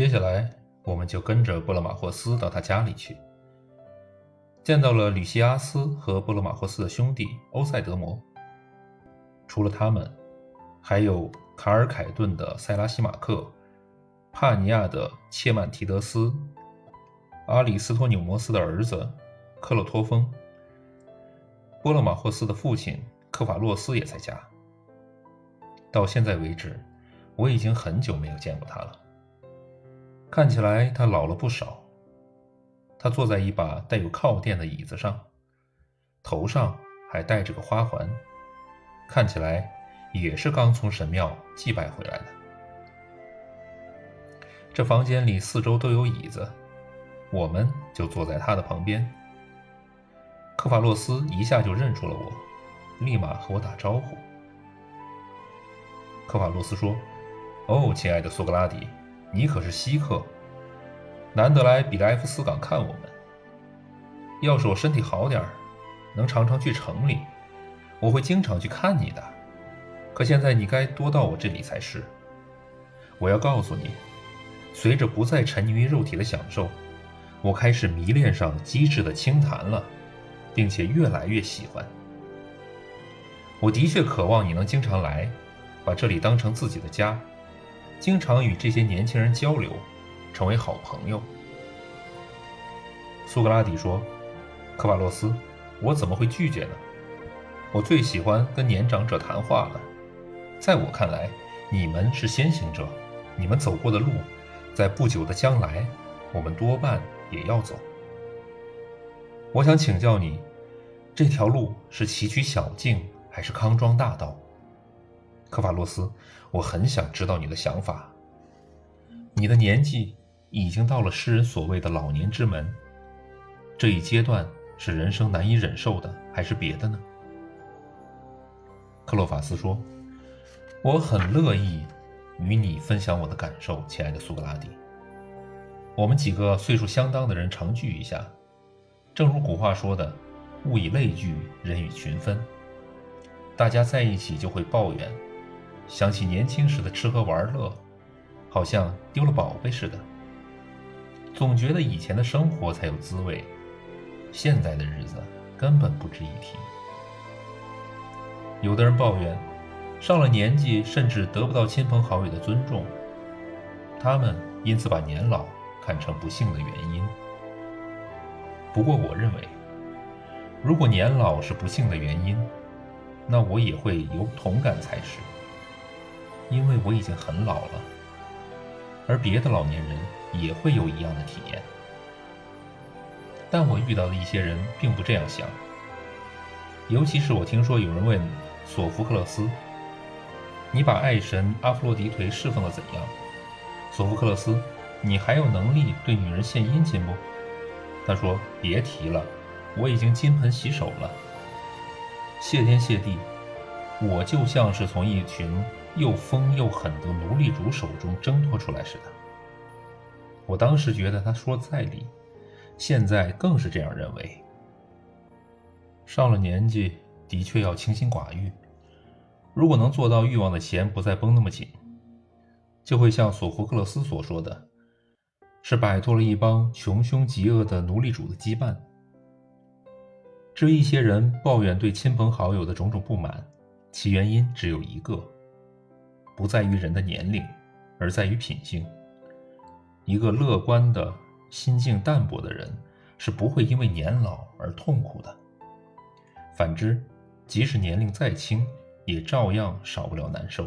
接下来，我们就跟着波勒马霍斯到他家里去，见到了吕西阿斯和波勒马霍斯的兄弟欧塞德摩。除了他们，还有卡尔凯顿的塞拉西马克、帕尼亚的切曼提德斯、阿里斯托纽摩斯的儿子克洛托丰。波勒马霍斯的父亲克法洛斯也在家。到现在为止，我已经很久没有见过他了。看起来他老了不少。他坐在一把带有靠垫的椅子上，头上还戴着个花环，看起来也是刚从神庙祭拜回来的。这房间里四周都有椅子，我们就坐在他的旁边。科法洛斯一下就认出了我，立马和我打招呼。科法洛斯说：“哦，亲爱的苏格拉底。”你可是稀客，难得来比莱夫斯港看我们。要是我身体好点儿，能常常去城里，我会经常去看你的。可现在你该多到我这里才是。我要告诉你，随着不再沉溺于肉体的享受，我开始迷恋上机智的清谈了，并且越来越喜欢。我的确渴望你能经常来，把这里当成自己的家。经常与这些年轻人交流，成为好朋友。苏格拉底说：“科瓦洛斯，我怎么会拒绝呢？我最喜欢跟年长者谈话了。在我看来，你们是先行者，你们走过的路，在不久的将来，我们多半也要走。我想请教你，这条路是崎岖小径，还是康庄大道？”科法洛斯，我很想知道你的想法。你的年纪已经到了诗人所谓的老年之门，这一阶段是人生难以忍受的，还是别的呢？克洛法斯说：“我很乐意与你分享我的感受，亲爱的苏格拉底。我们几个岁数相当的人常聚一下，正如古话说的：‘物以类聚，人以群分。’大家在一起就会抱怨。”想起年轻时的吃喝玩乐，好像丢了宝贝似的。总觉得以前的生活才有滋味，现在的日子根本不值一提。有的人抱怨，上了年纪甚至得不到亲朋好友的尊重，他们因此把年老看成不幸的原因。不过我认为，如果年老是不幸的原因，那我也会有同感才是。因为我已经很老了，而别的老年人也会有一样的体验。但我遇到的一些人并不这样想，尤其是我听说有人问索福克勒斯：“你把爱神阿弗洛狄忒侍奉的怎样？”索福克勒斯，你还有能力对女人献殷勤不？他说：“别提了，我已经金盆洗手了。谢天谢地，我就像是从一群……”又疯又狠的奴隶主手中挣脱出来似的。我当时觉得他说在理，现在更是这样认为。上了年纪，的确要清心寡欲。如果能做到欲望的弦不再绷那么紧，就会像索福克勒斯所说的，是摆脱了一帮穷凶极恶的奴隶主的羁绊。至于一些人抱怨对亲朋好友的种种不满，其原因只有一个。不在于人的年龄，而在于品性。一个乐观的心境淡泊的人，是不会因为年老而痛苦的。反之，即使年龄再轻，也照样少不了难受。